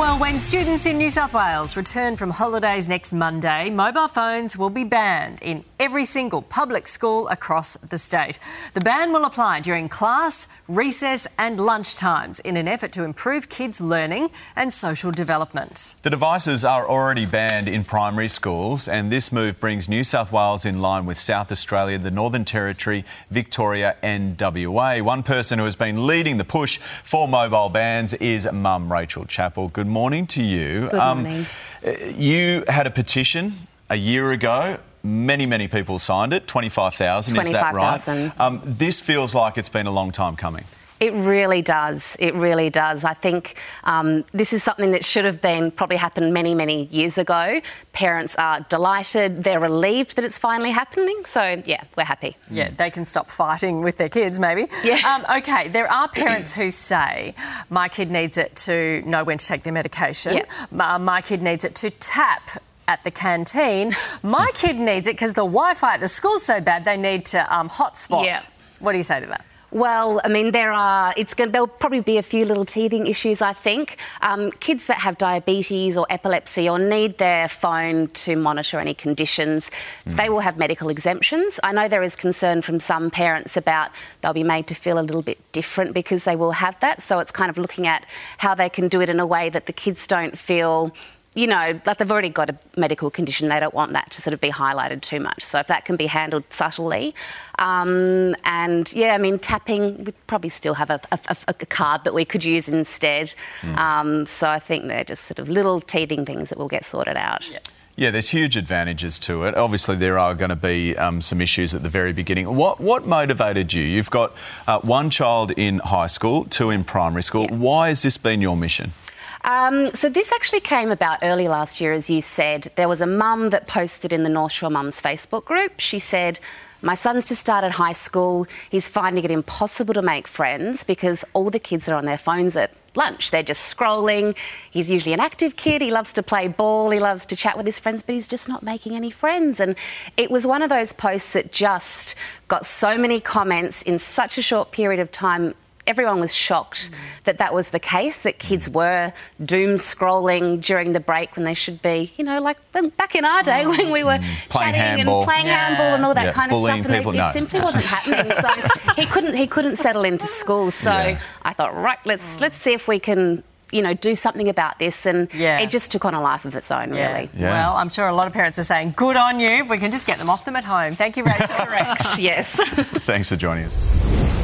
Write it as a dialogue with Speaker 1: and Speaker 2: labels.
Speaker 1: Well, when students in New South Wales return from holidays next Monday, mobile phones will be banned in every single public school across the state. The ban will apply during class, recess, and lunch times in an effort to improve kids' learning and social development.
Speaker 2: The devices are already banned in primary schools, and this move brings New South Wales in line with South Australia, the Northern Territory, Victoria, and WA. One person who has been leading the push for mobile bans is Mum Rachel Chappell. Good morning to you.
Speaker 3: Good morning.
Speaker 2: Um, you had a petition a year ago. Many, many people signed it. 25,000, is that right?
Speaker 3: 25,000.
Speaker 2: Um, this feels like it's been a long time coming.
Speaker 3: It really does. It really does. I think um, this is something that should have been probably happened many, many years ago. Parents are delighted. They're relieved that it's finally happening. So, yeah, we're happy.
Speaker 1: Yeah, they can stop fighting with their kids, maybe.
Speaker 3: Yeah.
Speaker 1: Um, okay, there are parents who say, my kid needs it to know when to take their medication.
Speaker 3: Yeah.
Speaker 1: My, my kid needs it to tap at the canteen. My kid needs it because the Wi Fi at the school's so bad they need to um, hotspot.
Speaker 3: Yeah.
Speaker 1: What do you say to that?
Speaker 3: Well, I mean, there are. It's going. There'll probably be a few little teething issues. I think um, kids that have diabetes or epilepsy or need their phone to monitor any conditions, they will have medical exemptions. I know there is concern from some parents about they'll be made to feel a little bit different because they will have that. So it's kind of looking at how they can do it in a way that the kids don't feel you know, like they've already got a medical condition, they don't want that to sort of be highlighted too much. So if that can be handled subtly, um, and yeah, I mean, tapping, we probably still have a, a, a card that we could use instead. Um, so I think they're just sort of little teething things that will get sorted out.
Speaker 2: Yeah, there's huge advantages to it. Obviously, there are going to be um, some issues at the very beginning. What what motivated you? You've got uh, one child in high school, two in primary school.
Speaker 3: Yeah.
Speaker 2: Why has this been your mission?
Speaker 3: Um, so this actually came about early last year, as you said. There was a mum that posted in the North Shore Mums Facebook group. She said, "My son's just started high school. He's finding it impossible to make friends because all the kids are on their phones at." Lunch. They're just scrolling. He's usually an active kid. He loves to play ball. He loves to chat with his friends, but he's just not making any friends. And it was one of those posts that just got so many comments in such a short period of time everyone was shocked that that was the case, that kids mm. were doom scrolling during the break when they should be, you know, like back in our day mm. when we were
Speaker 2: Playing
Speaker 3: chatting
Speaker 2: handball.
Speaker 3: and playing
Speaker 1: Yeah.
Speaker 3: handball and all that
Speaker 2: Yeah,
Speaker 3: kind of
Speaker 2: bullying
Speaker 3: stuff. And
Speaker 2: people,
Speaker 3: it,
Speaker 2: no.
Speaker 3: it simply wasn't happening. So he couldn't he couldn't settle into school. So
Speaker 2: Yeah.
Speaker 3: I thought, right, let's mm. let's see if we can. You know, do something about this, and
Speaker 1: Yeah.
Speaker 3: it just took on a life of its own, really.
Speaker 2: Yeah.
Speaker 1: Well, I'm sure a lot of parents are saying, good on you. We can just get them off them at home. Thank you, Rachel.
Speaker 3: Correct. yes.
Speaker 2: Thanks for joining us.